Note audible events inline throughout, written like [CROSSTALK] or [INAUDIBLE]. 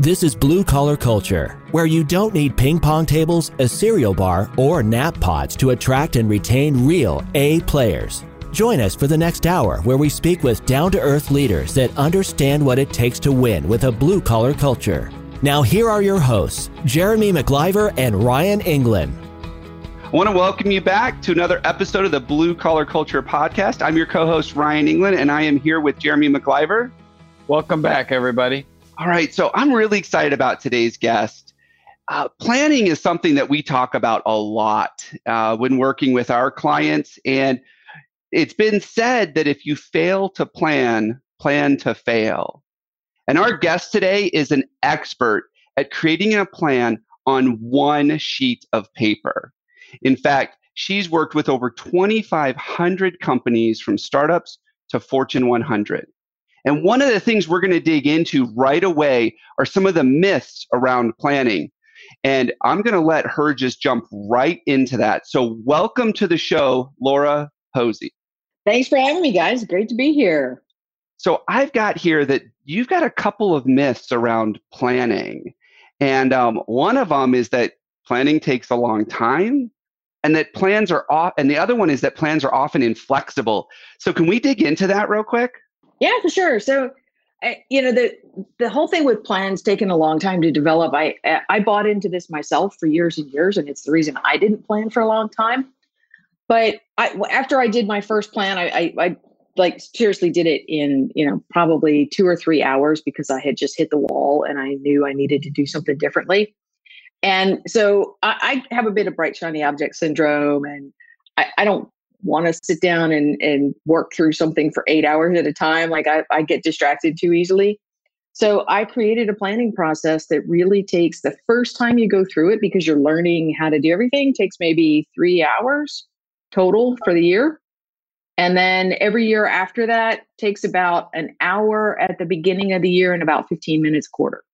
This is Blue Collar Culture, where you don't need ping pong tables, a cereal bar, or nap pods to attract and retain real A players. Join us for the next hour where we speak with down to earth leaders that understand what it takes to win with a blue collar culture. Now, here are your hosts, Jeremy McIver and Ryan England. I want to welcome you back to another episode of the Blue Collar Culture Podcast. I'm your co host, Ryan England, and I am here with Jeremy McIver. Welcome back, everybody. All right, so I'm really excited about today's guest. Uh, planning is something that we talk about a lot uh, when working with our clients. And it's been said that if you fail to plan, plan to fail. And our guest today is an expert at creating a plan on one sheet of paper. In fact, she's worked with over 2,500 companies from startups to Fortune 100. And one of the things we're going to dig into right away are some of the myths around planning. And I'm going to let her just jump right into that. So, welcome to the show, Laura Posey. Thanks for having me, guys. Great to be here. So, I've got here that you've got a couple of myths around planning. And um, one of them is that planning takes a long time and that plans are off and the other one is that plans are often inflexible so can we dig into that real quick yeah for sure. So you know the the whole thing with plans taking a long time to develop i i bought into this myself for years and years and it's the reason i didn't plan for a long time. But i after i did my first plan i i, I like seriously did it in you know probably two or three hours because i had just hit the wall and i knew i needed to do something differently. And so I, I, have a bit of bright shiny object syndrome, and I, I don't want to sit down and, and work through something for eight hours at a time. Like I, I get distracted too easily. So I created a planning process that really takes the first time you go through it because you're learning how to do everything takes maybe three hours total for the year. And then every year after that takes about an hour at the beginning of the year and about 15 minutes quarter.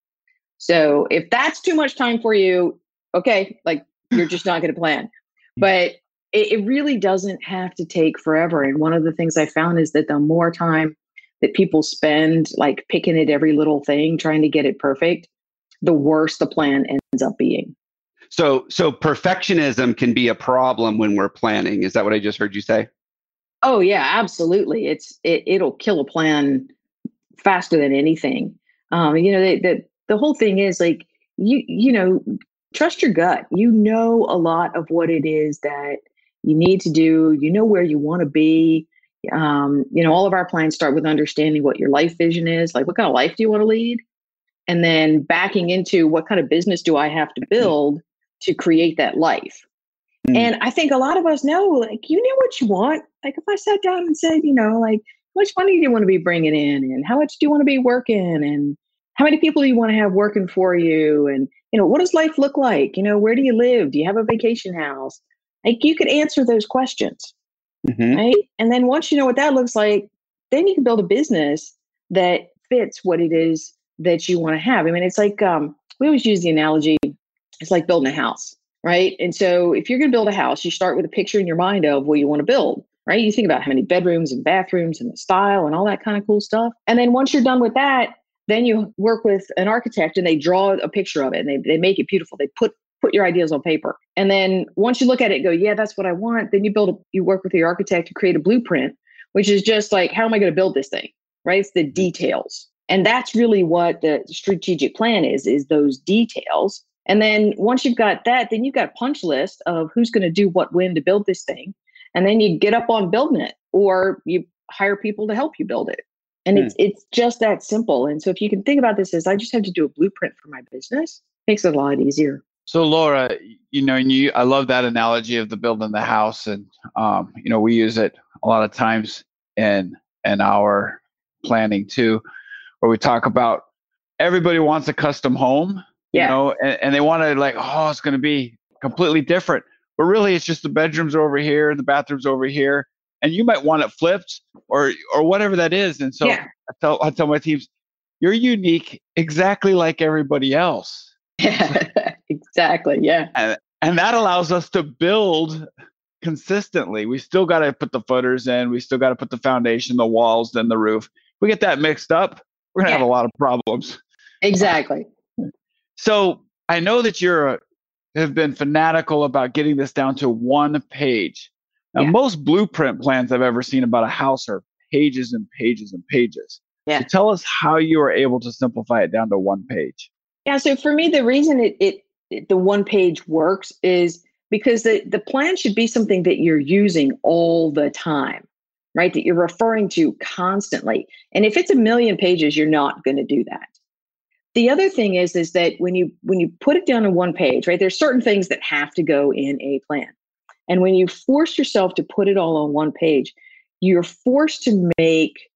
So if that's too much time for you, okay, like you're just not going to plan. [LAUGHS] But it, it really doesn't have to take forever. And one of the things I found is that the more time that people spend like picking at every little thing, trying to get it perfect, the worse the plan ends up being. So, so perfectionism can be a problem when we're planning. Is that what I just heard you say? Oh yeah, absolutely. It's it, it'll kill a plan faster than anything. Um, you know, the, the the whole thing is like you you know trust your gut you know a lot of what it is that you need to do you know where you want to be. Um, you know all of our plans start with understanding what your life vision is like what kind of life do you want to lead? And then backing into what kind of business do i have to mm. build to create that life. Mm. and i think a lot of us know like you know what you want? Like if i sat down and said you know like how much money do you want to be bringing in? And how much do you want to be working? And how many people do you want to have working for you? And you know what does life look like? You know where do you live? Do you have a vacation house like you could answer those questions mm-hmm. right? And then once you know what that looks like then you can build a business that fits what it is that you want to have. I mean it's like um, we always use the analogy it's like building a house right? And so if you're going to build a house you start with a picture in your mind of what you want to build right? You think about how many bedrooms and bathrooms and the style and all that kind of cool stuff. And then once you're done with that then you work with an architect and they draw a picture of it and they, they make it beautiful. They put put your ideas on paper. And then once you look at it go, yeah, that's what I want, then you build a, you work with the architect to create a blueprint, which is just like, how am I going to build this thing? Right? It's the details. And that's really what the strategic plan is, is those details. And then once you've got that, then you've got a punch list of who's going to do what when to build this thing. And then you get up on building it or you hire people to help you build it and hmm. it's it's just that simple and so if you can think about this as i just have to do a blueprint for my business makes it a lot easier so laura you know and you i love that analogy of the building the house and um, you know we use it a lot of times in in our planning too where we talk about everybody wants a custom home yeah. you know and, and they want to like oh it's going to be completely different but really it's just the bedrooms over here and the bathrooms over here and you might want it flipped or or whatever that is. And so yeah. I tell I tell my teams, you're unique exactly like everybody else. [LAUGHS] exactly. Yeah. And, and that allows us to build consistently. We still got to put the footers in. We still got to put the foundation, the walls, then the roof. we get that mixed up, we're gonna yeah. have a lot of problems. Exactly. So I know that you're have been fanatical about getting this down to one page. Now, yeah. most blueprint plans I've ever seen about a house are pages and pages and pages. Yeah. So tell us how you were able to simplify it down to one page. Yeah. So for me, the reason it, it the one page works is because the, the plan should be something that you're using all the time, right? That you're referring to constantly. And if it's a million pages, you're not going to do that. The other thing is, is that when you when you put it down on one page, right? There's certain things that have to go in a plan. And when you force yourself to put it all on one page, you're forced to make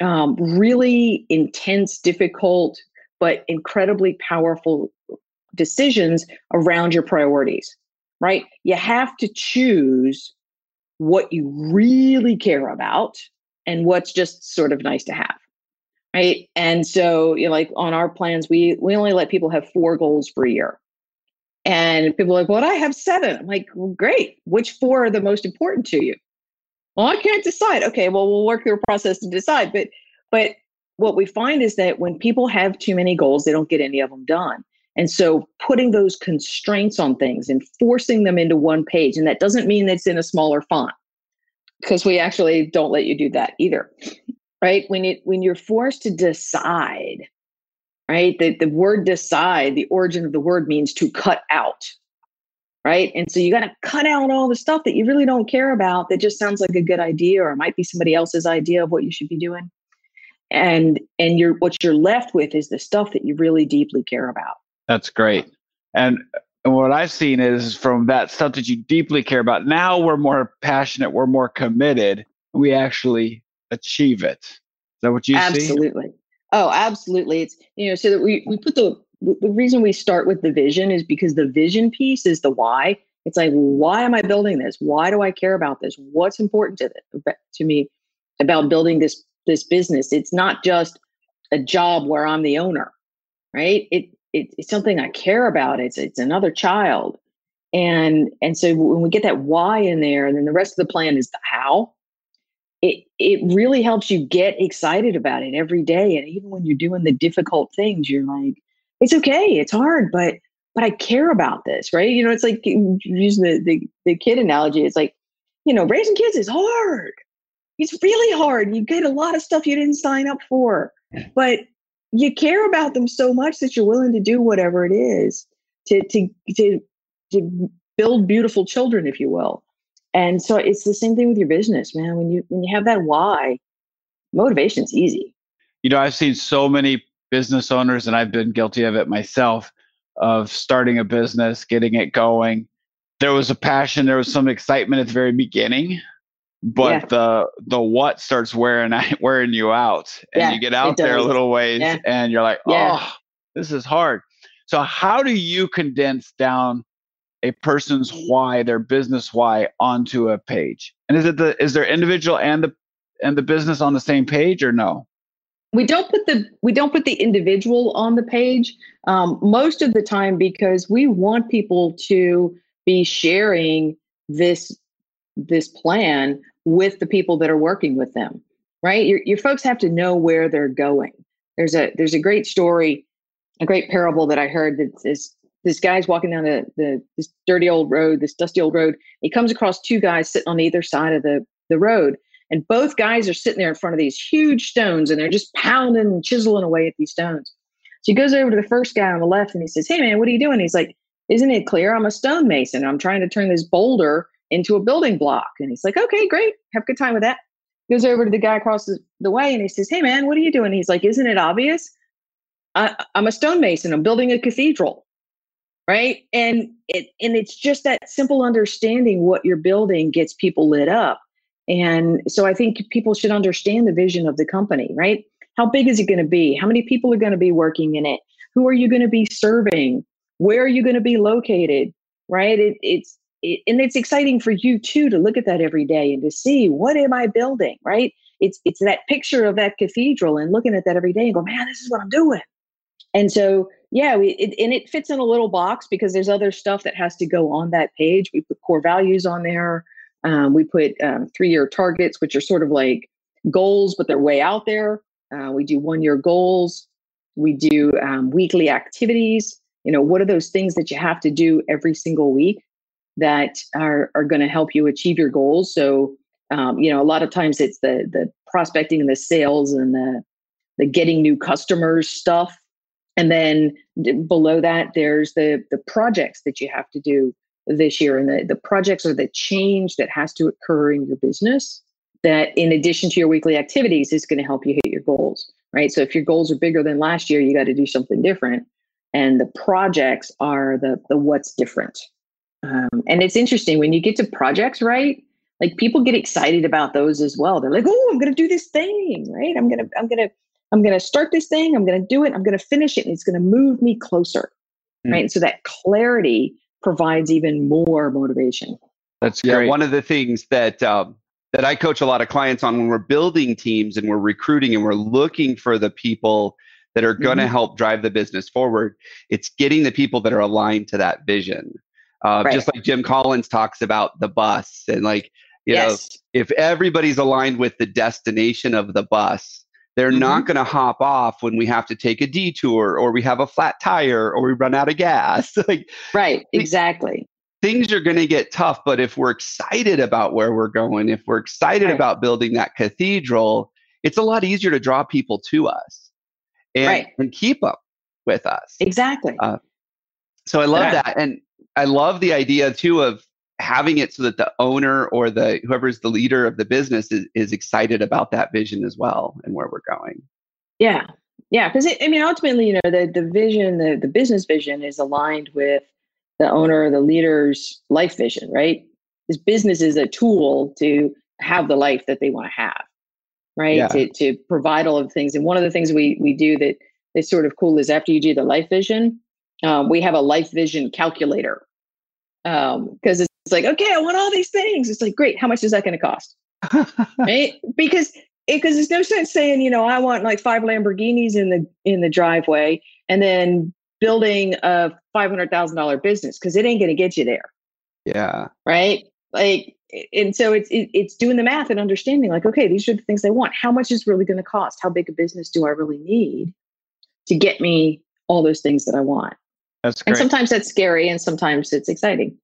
um, really intense, difficult, but incredibly powerful decisions around your priorities, right? You have to choose what you really care about and what's just sort of nice to have. Right. And so, you know, like on our plans, we we only let people have four goals per year. And people are like, well, I have seven. I'm like, well, great. Which four are the most important to you? Well, I can't decide. Okay, well, we'll work through a process to decide. But but what we find is that when people have too many goals, they don't get any of them done. And so putting those constraints on things and forcing them into one page, and that doesn't mean it's in a smaller font, because we actually don't let you do that either. Right? When it when you're forced to decide right? The, the word decide, the origin of the word means to cut out, right? And so you got to cut out all the stuff that you really don't care about that just sounds like a good idea or might be somebody else's idea of what you should be doing. And and you're what you're left with is the stuff that you really deeply care about. That's great. And what I've seen is from that stuff that you deeply care about, now we're more passionate, we're more committed, we actually achieve it. Is that what you Absolutely. see? Absolutely. Oh, absolutely. It's you know, so that we we put the the reason we start with the vision is because the vision piece is the why. It's like, why am I building this? Why do I care about this? What's important to this, to me about building this this business? It's not just a job where I'm the owner, right? It, it it's something I care about. It's it's another child, and and so when we get that why in there, and then the rest of the plan is the how it it really helps you get excited about it every day. And even when you're doing the difficult things you're like it's okay it's hard but but i care about this right? You know it's like using the, the the kid analogy it's like you know raising kids is hard. It's really hard. You get a lot of stuff you didn't sign up for. But you care about them so much that you're willing to do whatever it is to to to to build beautiful children if you will and so it's the same thing with your business, man. When you when you have that why, motivation's easy. You know, I've seen so many business owners, and I've been guilty of it myself, of starting a business, getting it going. There was a passion, there was some excitement at the very beginning, but yeah. the the what starts wearing [LAUGHS] wearing you out, and yeah, you get out there a little ways, yeah. and you're like, oh, this is hard. So how do you condense down a person's why, their business why, onto a page? And is it the is there individual and the and the business on the same page or no? We don't put the we don't put the individual on the page um, most of the time because we want people to be sharing this this plan with the people that are working with them. Right, your your folks have to know where they're going. There's a there's a great story, a great parable that I heard that is this guy's walking down the, the this dirty old road, this dusty old road. He comes across two guys sitting on either side of the, the road. And both guys are sitting there in front of these huge stones and they're just pounding and chiseling away at these stones. So he goes over to the first guy on the left and he says, Hey man, what are you doing? He's like, Isn't it clear? I'm a stonemason. I'm trying to turn this boulder into a building block. And he's like, Okay, great. Have a good time with that. Goes over to the guy across the, way and he says, Hey man, what are you doing? He's like, Isn't it obvious? I, I'm a stonemason. I'm building a cathedral right and it and it's just that simple understanding what you're building gets people lit up and so i think people should understand the vision of the company right how big is it going to be how many people are going to be working in it who are you going to be serving where are you going to be located right it, it's it, and it's exciting for you too to look at that every day and to see what am i building right it's it's that picture of that cathedral and looking at that every day and go man this is what i'm doing and so yeah, we, it, and it fits in a little box because there's other stuff that has to go on that page. We put core values on there. Um, we put um, three year targets, which are sort of like goals, but they're way out there. Uh, we do one year goals. We do um, weekly activities. you know what are those things that you have to do every single week that are are going to help you achieve your goals. So um, you know a lot of times it's the the prospecting and the sales and the the getting new customers stuff. And then below that there's the the projects that you have to do this year and the, the projects are the change that has to occur in your business that in addition to your weekly activities is going to help you hit your goals right? So if your goals are bigger than last year you got to do something different. And the projects are the the what's different um, and it's interesting when you get to projects right like people get excited about those as well they're like oh i'm going to do this thing right i'm going to i'm going to i'm going to start this thing i'm going to do it i'm going to finish it and it's going to move me closer mm. right so that clarity provides even more motivation that's great. yeah one of the things that um, that i coach a lot of clients on when we're building teams and we're recruiting and we're looking for the people that are going to mm-hmm. help drive the business forward it's getting the people that are aligned to that vision uh, right. just like jim collins talks about the bus and like you yes. know, if everybody's aligned with the destination of the bus, they're mm-hmm. not going to hop off when we have to take a detour or we have a flat tire or we run out of gas. [LAUGHS] like Right, exactly. Things are going to get tough, but if we're excited about where we're going, if we're excited right. about building that cathedral, it's a lot easier to draw people to us and, right. and keep them with us. Exactly. Uh, so I love yeah. that. And I love the idea too of having it so that the owner or the whoever's the leader of the business is, is excited about that vision as well and where we're going. Yeah. Yeah because i mean ultimately you know the, the vision the, the business vision is aligned with the owner the leader's life vision right? This business is a tool to have the life that they want to have right? Yeah. to, to provide all of the things and one of the things we we do that is sort of cool is after you do the life vision um, we have a life vision calculator because um, it's like, okay, I want all these things. It's like, great. How much is that going to cost? [LAUGHS] right? Because because there's no sense saying, you know, I want like five Lamborghinis in the in the driveway and then building a five hundred thousand dollar business because it ain't going to get you there. Yeah. Right. Like, and so it's it's doing the math and understanding. Like, okay, these are the things I want. How much is really going to cost? How big a business do I really need to get me all those things that I want? That's great. And sometimes that's scary, and sometimes it's exciting.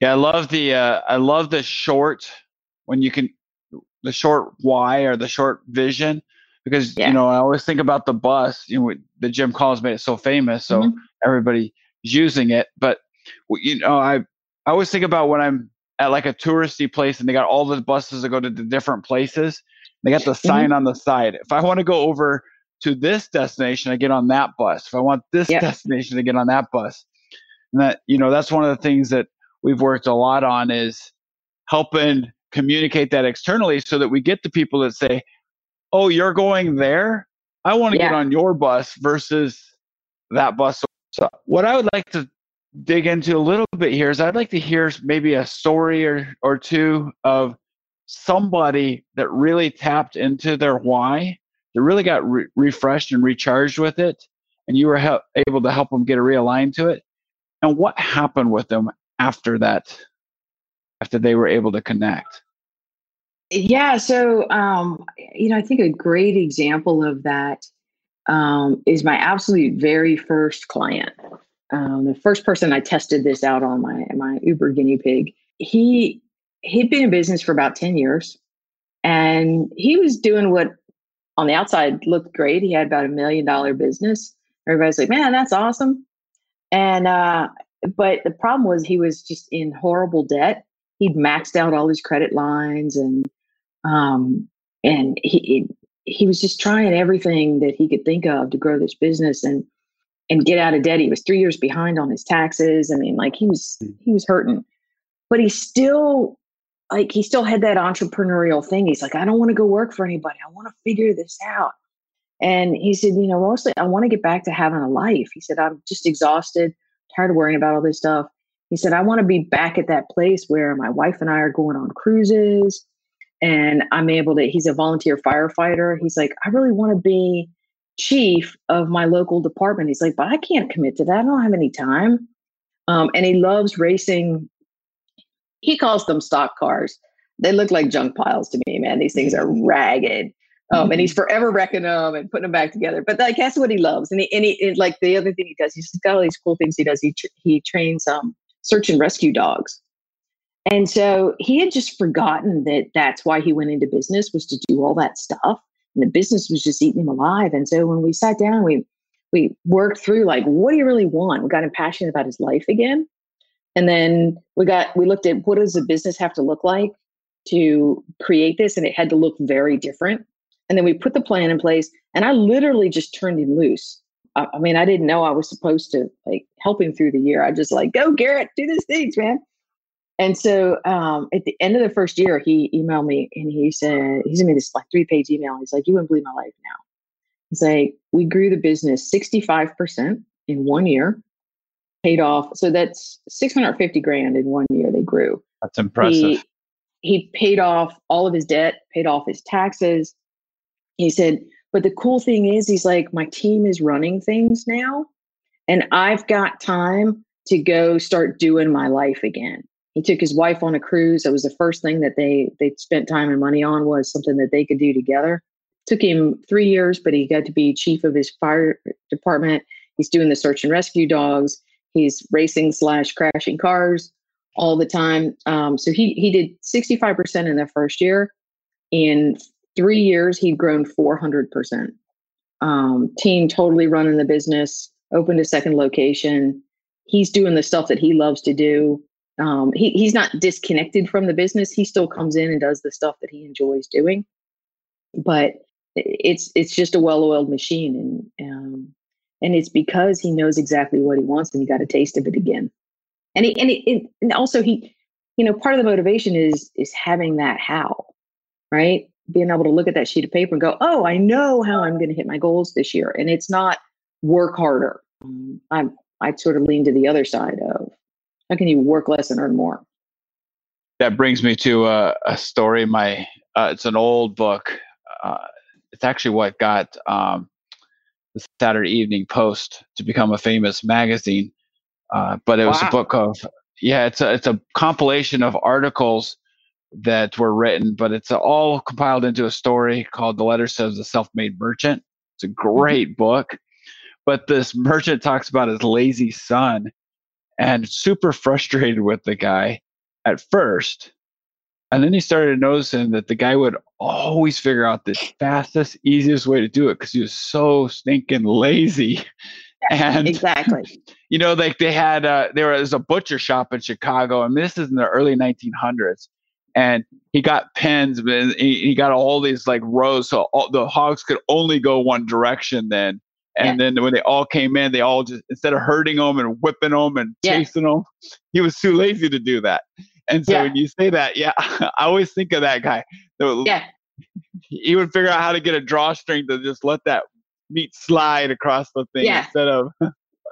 Yeah, I love the uh, I love the short when you can the short why or the short vision because yeah. you know I always think about the bus. You know, the Jim Collins made it so famous, so mm-hmm. everybody's using it. But you know, I I always think about when I'm at like a touristy place and they got all the buses that go to the different places. They got the mm-hmm. sign on the side. If I want to go over to this destination, I get on that bus. If I want this yep. destination, to get on that bus. And that you know that's one of the things that we've worked a lot on is helping communicate that externally so that we get the people that say, "Oh, you're going there? I want to yeah. get on your bus versus that bus." So, what I would like to dig into a little bit here is I'd like to hear maybe a story or or two of somebody that really tapped into their why, that really got re- refreshed and recharged with it, and you were he- able to help them get realigned to it. And what happened with them after that after they were able to connect yeah so um, you know i think a great example of that um, is my absolute very first client um, the first person i tested this out on my my uber guinea pig he he'd been in business for about 10 years and he was doing what on the outside looked great he had about a million dollar business everybody's like man that's awesome and uh, but the problem was he was just in horrible debt. He'd maxed out all his credit lines and um and he he was just trying everything that he could think of to grow this business and and get out of debt. He was 3 years behind on his taxes. I mean, like he was hmm. he was hurting. But he still like he still had that entrepreneurial thing. He's like, I don't want to go work for anybody. I want to figure this out. And he said, you know, mostly I want to get back to having a life. He said, I'm just exhausted tired of worrying about all this stuff. He said, I want to be back at that place where my wife and I are going on cruises and I'm able to, he's a volunteer firefighter. He's like, I really want to be chief of my local department. He's like, but I can't commit to that. I don't have any time. Um, and he loves racing. He calls them stock cars. They look like junk piles to me, man. These things are ragged. Um, and he's forever wrecking them and putting them back together. But like that's what he loves. And he, and he and like the other thing he does, he's got all these cool things he does. He tra- he trains um search and rescue dogs. And so he had just forgotten that that's why he went into business was to do all that stuff. And the business was just eating him alive. And so when we sat down, we we worked through like, what do you really want? We got him passionate about his life again. And then we got we looked at what does a business have to look like to create this, and it had to look very different. And then we put the plan in place, and I literally just turned him loose. I, I mean, I didn't know I was supposed to like help him through the year. I just like, go Garrett, do these things, man. And so um, at the end of the first year, he emailed me and he said, he sent me this like three page email. He's like, you wouldn't believe my life now. He's like, we grew the business 65% in one year, paid off. So that's 650 grand in one year they grew. That's impressive. He, he paid off all of his debt, paid off his taxes. He said, but the cool thing is, he's like, my team is running things now, and I've got time to go start doing my life again. He took his wife on a cruise. That was the first thing that they they spent time and money on was something that they could do together. Took him three years, but he got to be chief of his fire department. He's doing the search and rescue dogs. He's racing slash crashing cars all the time. Um, so he he did 65% in the first year. In three years, he'd grown 400%. Um, team totally running the business, opened a second location. He's doing the stuff that he loves to do. Um, he, he's not disconnected from the business. He still comes in and does the stuff that he enjoys doing. But it's it's just a well-oiled machine, and um, and it's because he knows exactly what he wants, and he got a taste of it again. And he, and, he, and also he, you know, part of the motivation is is having that how, right? being able to look at that sheet of paper and go, oh, I know how I'm going to hit my goals this year. And it's not work harder. I'm, I sort of lean to the other side of how can you work less and earn more? That brings me to a, a story. My, uh, it's an old book. Uh, it's actually what got um, the Saturday Evening Post to become a famous magazine. Uh, but it was wow. a book of, yeah, it's a, it's a compilation of articles that were written, but it's all compiled into a story called The Letter Says the Self Made Merchant. It's a mm-hmm. great book. But this [LAUGHS] merchant talks about his lazy son and super frustrated with the guy at first. And then he started noticing that the guy would always figure out the fastest, easiest way to do it because he was so stinking lazy. and exactly, [LAUGHS] you know, like they had, uh, there was a butcher shop in Chicago, and this is in the early 1900s and he got pens and he, got all these like rows so all, the hogs could only go one direction then and yeah. then when they all came in they all just instead of hurting them and whipping them and chasing yeah. them he was too lazy to do that and so yeah. when you say that yeah [LAUGHS] i always think of that guy yeah he would figure out how to get a drawstring to just let that meat slide across the thing yeah. instead of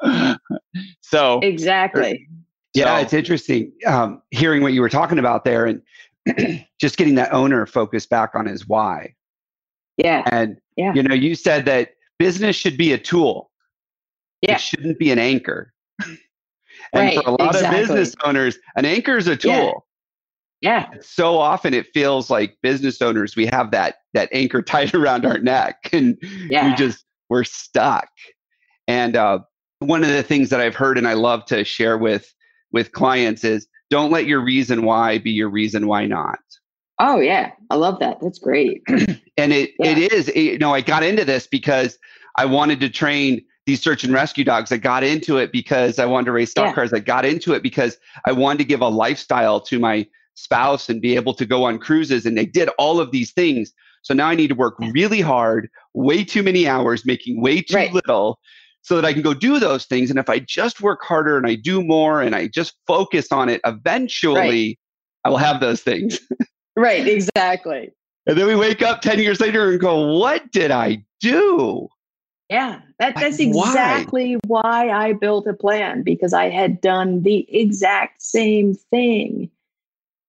[LAUGHS] so exactly yeah, so, it's interesting um, hearing what you were talking about there, and [CLEARS THROAT] just getting that owner focused back on his why. Yeah. And yeah. you know, you said that business should be a tool. Yeah. It shouldn't be an anchor. And right, for a lot exactly. of business owners, an anchor is a tool. Yeah. yeah. So often it feels like business owners we have that that anchor [LAUGHS] tied around our neck and yeah. we just we're stuck. And uh, one of the things that I've heard and I love to share with with clients is don't let your reason why be your reason why not. Oh yeah, I love that. That's great. [CLEARS THROAT] and it yeah. it is it, you know I got into this because I wanted to train these search and rescue dogs. I got into it because I wanted to race stock yeah. cars. I got into it because I wanted to give a lifestyle to my spouse and be able to go on cruises. And they did all of these things. So now I need to work really hard, way too many hours, making way too right. little so that I can go do those things. And if I just work harder and I do more and I just focus on it, eventually right. I will have those things. [LAUGHS] right, exactly. And then we wake up 10 years later and go, what did I do? Yeah, that, that's exactly why? why I built a plan because I had done the exact same thing.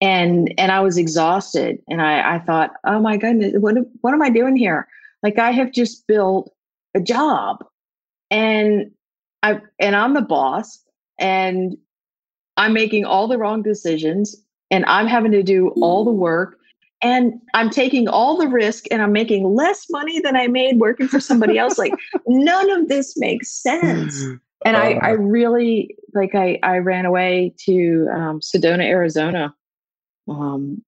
And and I was exhausted. And I, I thought, oh my goodness, what what am I doing here? Like I have just built a job and I and I'm the boss and I'm making all the wrong decisions and I'm having to do all the work and I'm taking all the risk and I'm making less money than I made working for somebody else. like [LAUGHS] none of this makes sense. And I, I uh. really like I, I ran away to um, Sedona, Arizona um,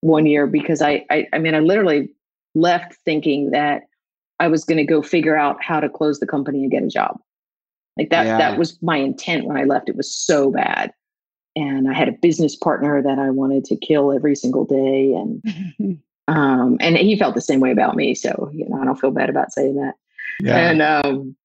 one year because I, I I mean I literally left thinking that I was going to go figure out how to close the company and get a job. Like that yeah. that was my intent when I left. It was so bad and I had a business partner that I wanted to kill every single day, and [LAUGHS] um, and he felt the same way about me. So you know, I don't feel bad about saying that. Yeah. And um,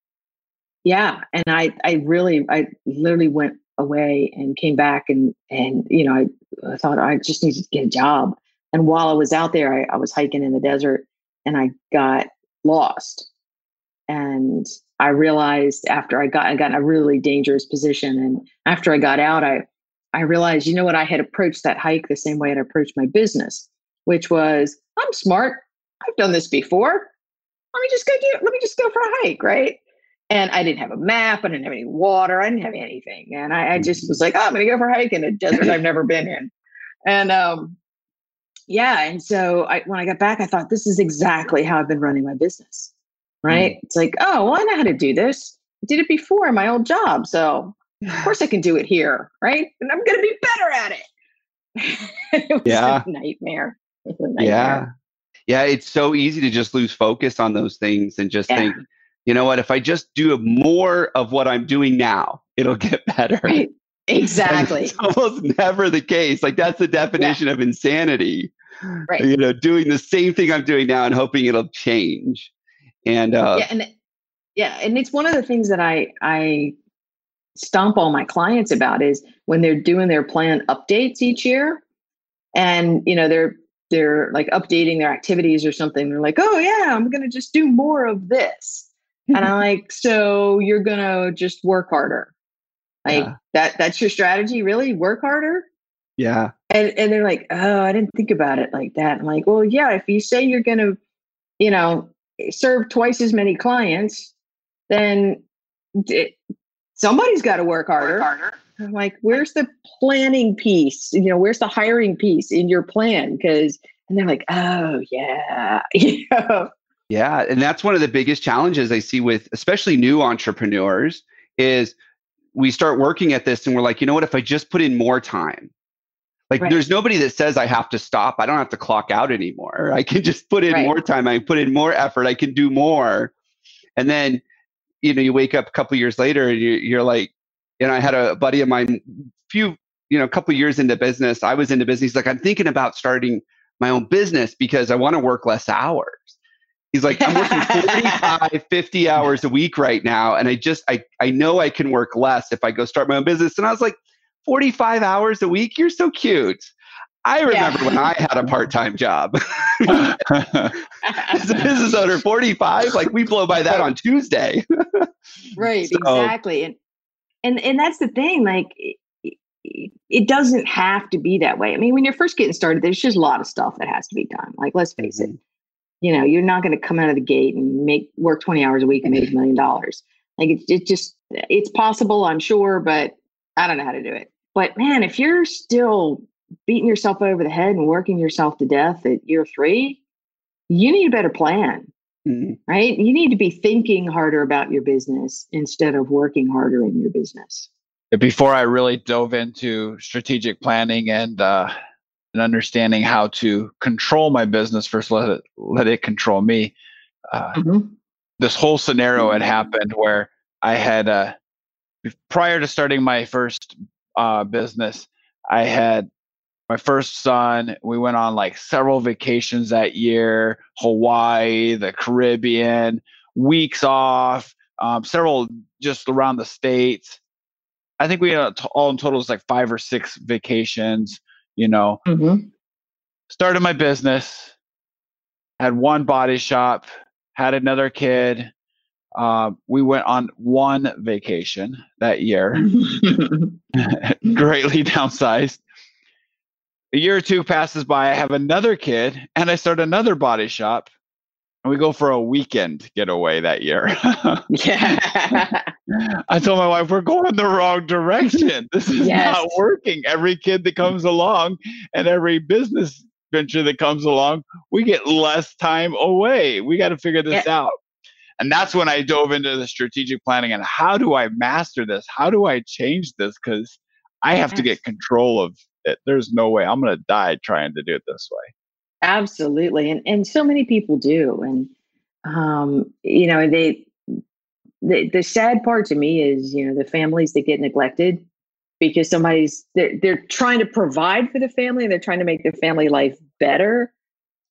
yeah, and I I really I literally went away and came back and and you know I, I thought I just needed to get a job. And while I was out there, I, I was hiking in the desert and I got lost. And I realized after I got I got in a really dangerous position, and after I got out, I I realized, you know what, I had approached that hike the same way I'd approached my business, which was, I'm smart. I've done this before. Let me just go do let me just go for a hike, right? And I didn't have a map, I didn't have any water, I didn't have anything. And I, I just was like, oh, I'm gonna go for a hike in a desert I've never been in. And um, yeah, and so I, when I got back, I thought this is exactly how I've been running my business. Right? Mm. It's like, oh, well, I know how to do this. I did it before in my old job. So of course I can do it here, right? And I'm going to be better at it. [LAUGHS] it yeah. nightmare. nightmare. Yeah. Yeah. It's so easy to just lose focus on those things and just yeah. think, you know what, if I just do more of what I'm doing now, it'll [LAUGHS] get better. Right. [LAUGHS] Exactly. it's almost never the case. Like that's the definition yeah. of insanity. Right. You know, doing the same thing I'm doing now and hoping it'll change. And uh, yeah, and yeah, and it's one of the things that I I stomp all my clients about is when they're doing their plan updates each year and you know they're they're like updating their activities or something they're like oh yeah i'm gonna just do more of this. And i'm [LAUGHS] like so you're gonna just work harder? Like yeah. that that's your strategy really? Work harder? Yeah. And and they're like oh i didn't think about it like that. I'm like well yeah if you say you're gonna you know serve twice as many clients then somebody's got to work harder. harder. I'm like, where's the planning piece? You know, where's the hiring piece in your plan? Because, and they're like, oh, yeah. [LAUGHS] Yeah. And that's one of the biggest challenges I see with especially new entrepreneurs is we start working at this and we're like, you know what, if I just put in more time, like right. there's nobody that says I have to stop. I don't have to clock out anymore. I can just put in right. more time. I can put in more effort. I can do more. And then you know you wake up a couple years later and you, are like you know i had a buddy of mine few you know a couple years into business i was into business he's like i'm thinking about starting my own business because i want to work less hours. He's like i'm working 45 [LAUGHS] 50 hours a week right now and i just i i know i can work less if i go start my own business. And i was like 45 hours a week? You're so cute I remember yeah. when I had a part-time job. [LAUGHS] As a business owner, 45, like we blow by that on Tuesday. [LAUGHS] right, so, exactly. And and and that's the thing, like it, it doesn't have to be that way. I mean, when you're first getting started, there's just a lot of stuff that has to be done. Like let's face mm-hmm. it, you know, you're not going to come out of the gate and make work 20 hours a week and make a million dollars. Like it's it just it's possible, I'm sure, but I don't know how to do it. But man, if you're still beating yourself over the head and working yourself to death at year three, you need a better plan, mm-hmm. right? You need to be thinking harder about your business instead of working harder in your business. Before I really dove into strategic planning and uh, and understanding how to control my business first, let it let it control me. Uh, mm-hmm. This whole scenario had happened where I had uh, prior to starting my first uh, business, I had my first son, we went on like several vacations that year Hawaii, the Caribbean, weeks off, um, several just around the States. I think we had all in total was like five or six vacations, you know. Mm-hmm. Started my business, had one body shop, had another kid. Uh, we went on one vacation that year, [LAUGHS] [LAUGHS] greatly downsized a year or two passes by, I have another kid, and I start another body shop. And we go for a weekend getaway that year. [LAUGHS] yeah. I told my wife, we're going the wrong direction. This is yes. not working. Every kid that comes along and every business venture that comes along, we get less time away. We got to figure this yeah. out. And that's when I dove into the strategic planning and how do I master this? How do I change this? Because I have to get control of it. There's no way I'm going to die trying to do it this way. Absolutely. And, and so many people do. And, um, you know, they, the, the sad part to me is, you know, the families that get neglected because somebody's they're, they're trying to provide for the family and they're trying to make their family life better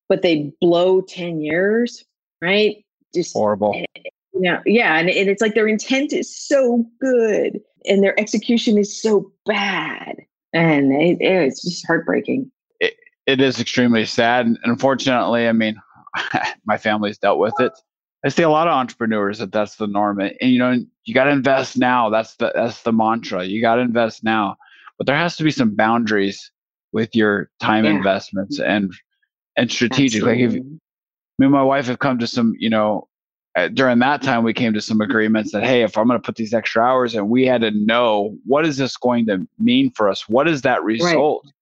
but they blow 10 years right just horrible eh, you know yeah and, and it's like their intent is so good and their execution is so bad and it, it's just heartbreaking it, it is extremely sad and unfortunately i mean [LAUGHS] my family's dealt with it I see a lot of entrepreneurs that that's the norm, and, and you know you got to invest now. That's the that's the mantra. You got to invest now, but there has to be some boundaries with your time yeah. investments and and strategic. Like if me and my wife have come to some, you know, during that time we came to some agreements that hey, if I'm going to put these extra hours, and we had to know what is this going to mean for us? What is that result? Right.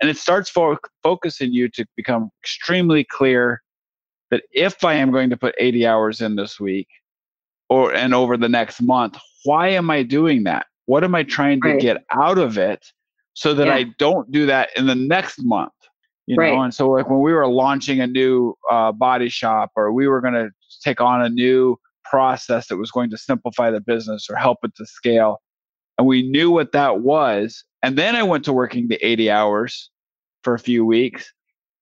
And it starts fo- focusing you to become extremely clear that if I am going to put 80 hours in this week or and over the next month, why am I doing that? What am I trying to right. get out of it so that yeah. I don't do that in the next month? You right. know, and so like when we were launching a new uh, body shop or we were going to take on a new process that was going to simplify the business or help it to scale, and we knew what that was, and then I went to working the 80 hours for a few weeks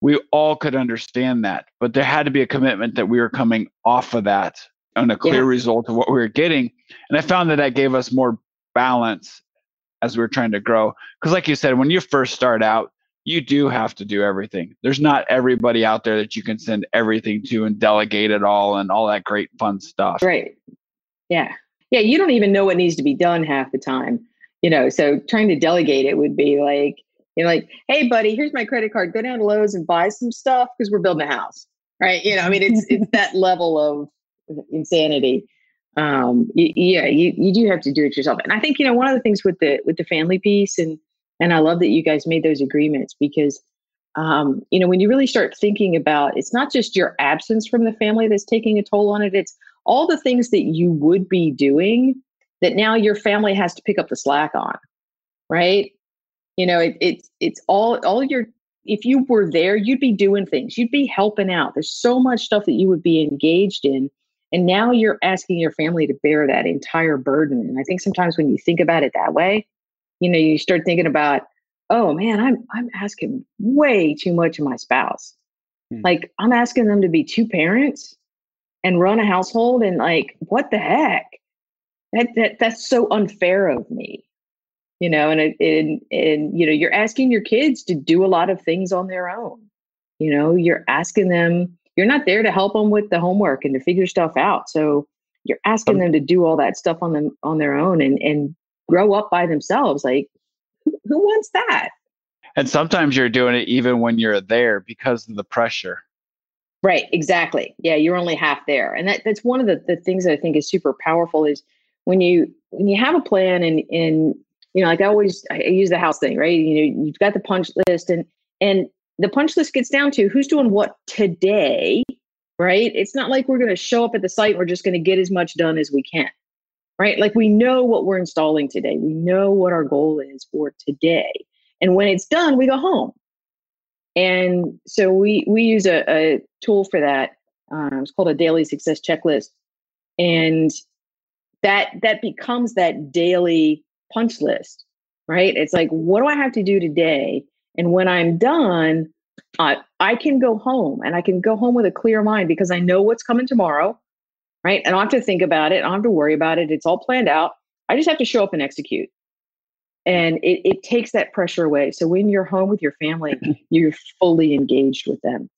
we all could understand that. But there had to be a commitment that we were coming off of that on a clear yeah. result of what we were getting. And I found that that gave us more balance as we were trying to grow. Because, like you said, when you first start out, you do have to do everything. There's not everybody out there that you can send everything to and delegate it all and all that great fun stuff. Right. Yeah. Yeah. You don't even know what needs to be done half the time. You know, so trying to delegate it would be like, you're like, hey, buddy, here's my credit card. Go down to Lowe's and buy some stuff because we're building a house, right? You know, I mean, it's [LAUGHS] it's that level of insanity. Um, you, yeah, you you do have to do it yourself. And I think you know one of the things with the with the family piece, and and I love that you guys made those agreements because um, you know when you really start thinking about it's not just your absence from the family that's taking a toll on it. It's all the things that you would be doing that now your family has to pick up the slack on, right? You know, it, it's it's all all your if you were there, you'd be doing things. You'd be helping out. There's so much stuff that you would be engaged in. And now you're asking your family to bear that entire burden. And I think sometimes when you think about it that way, you know, you start thinking about, oh man, I'm I'm asking way too much of my spouse. Hmm. Like I'm asking them to be two parents and run a household and like what the heck? That, that that's so unfair of me you know and and and you know you're asking your kids to do a lot of things on their own you know you're asking them you're not there to help them with the homework and to figure stuff out so you're asking them to do all that stuff on them on their own and and grow up by themselves like who, who wants that and sometimes you're doing it even when you're there because of the pressure right exactly yeah you're only half there and that that's one of the, the things that i think is super powerful is when you when you have a plan and and you know, like I always I use the house thing, right? You know, you've got the punch list and and the punch list gets down to who's doing what today, right? It's not like we're going to show up at the site and we're just going to get as much done as we can. Right? Like we know what we're installing today. We know what our goal is for today. And when it's done, we go home. And so we we use a, a tool for that. Um, it's called a daily success checklist, and that that becomes that daily punch list, right? It's like, what do I have to do today? And when I'm done, uh, I can go home and I can go home with a clear mind because I know what's coming tomorrow, right? I don't have to think about it. I don't have to worry about it. It's all planned out. I just have to show up and execute. And it, it takes that pressure away. So when you're home with your family, [LAUGHS] you're fully engaged with them.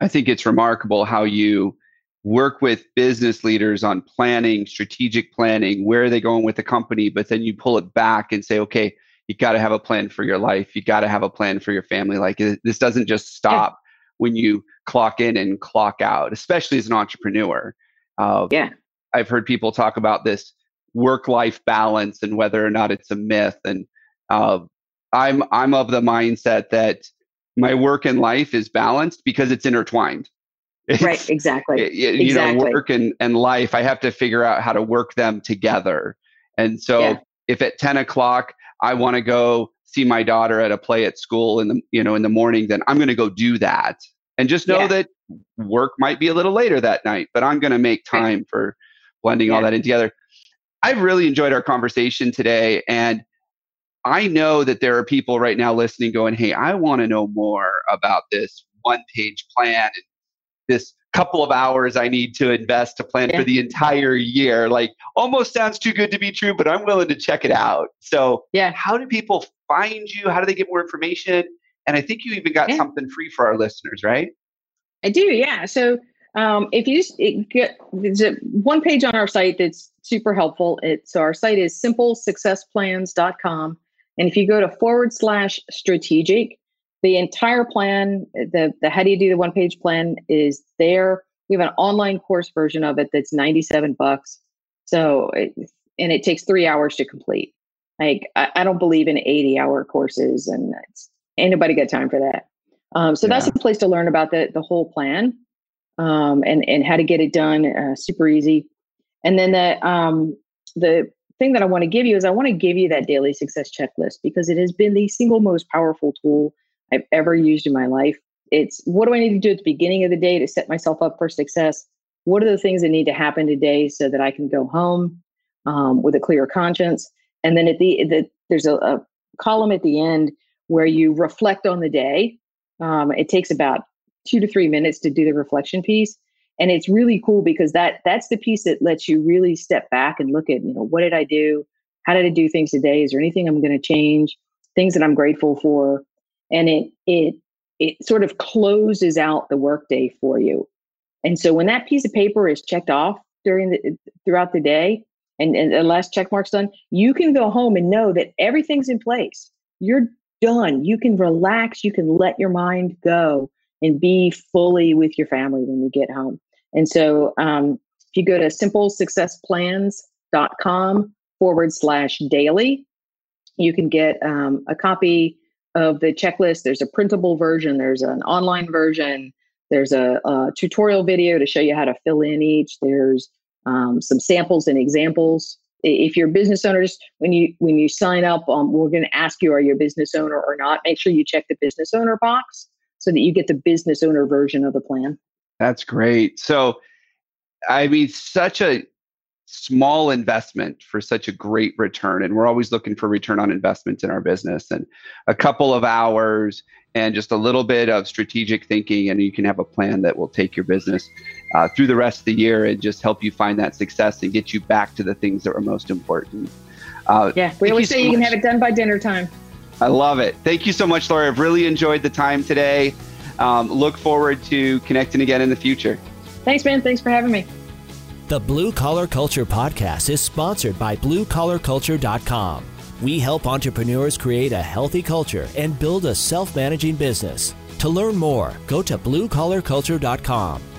I think it's remarkable how you work with business leaders on planning, strategic planning, where are they going with the company, but then you pull it back and say, okay, you got to have a plan for your life. You got to have a plan for your family. Like this doesn't just stop yeah. when you clock in and clock out, especially as an entrepreneur. Uh, yeah. I've heard people talk about this work-life balance and whether or not it's a myth. And uh, I'm I'm of the mindset that my work and life is balanced because it's intertwined. It's, [LAUGHS] right, exactly. It, you exactly. know, work and, and life, I have to figure out how to work them together. And so yeah. if at 10 o'clock I want to go see my daughter at a play at school in the you know in the morning, then I'm gonna go do that. And just know yeah. that work might be a little later that night, but I'm gonna make time for blending yeah. all that in together. I've really enjoyed our conversation today and I know that there are people right now listening going, Hey, I want to know more about this one page plan and this couple of hours I need to invest to plan yeah. for the entire year. Like almost sounds too good to be true, but I'm willing to check it out. So, yeah, how do people find you? How do they get more information? And I think you even got yeah. something free for our listeners, right? I do, yeah. So um, if you get there's a one page on our site that's super helpful. It's so our site is simplesuccessplans.com. And if you go to forward slash strategic, the entire plan, the, the how do you do the one page plan is there. We have an online course version of it that's 97 bucks. So, it, and it takes three hours to complete. Like, I, I don't believe in 80 hour courses and it's, anybody got time for that. Um, so yeah. that's a place to learn about the, the whole plan um, and, and how to get it done uh, super easy. And then the, um, the thing that I want to give you is I want to give you that daily success checklist because it has been the single most powerful tool I've ever used in my life. It's what do I need to do at the beginning of the day to set myself up for success? What are the things that need to happen today so that I can go home um, with a clear conscience? And then at the, the there's a, a, column at the end where you reflect on the day. Um, it takes about two to three minutes to do the reflection piece, and it's really cool because that that's the piece that lets you really step back and look at you know what did I do, how did I do things today? Is there anything I'm going to change? Things that I'm grateful for, and it it it sort of closes out the workday for you. And so when that piece of paper is checked off during the throughout the day and, and the last check mark's done, you can go home and know that everything's in place. You're done. You can relax, you can let your mind go and be fully with your family when you get home. And so um, if you go to simplesuccessplans.com forward slash daily, you can get um, a copy of the checklist. There's a printable version, there's an online version, there's a, a tutorial video to show you how to fill in each. There's um, some samples and examples. If you're business owners, when you when you sign up, um, we're going to ask you are you a business owner or not. Make sure you check the business owner box so that you get the business owner version of the plan. That's great. So, I mean, such a small investment for such a great return. And we're always looking for return on investment in our business. And a couple of hours and just a little bit of strategic thinking, and you can have a plan that will take your business uh, through the rest of the year and just help you find that success and get you back to the things that are most important. Uh, yeah, we always you say so you can have it done by dinner time. I love it. Thank you so much, laura I've really enjoyed the time today. Um, look forward to connecting again in the future. Thanks, man. Thanks for having me. The Blue Collar Culture podcast is sponsored by BlueCollarCulture.com. We help entrepreneurs create a healthy culture and build a self managing business. To learn more, go to BlueCollarCulture.com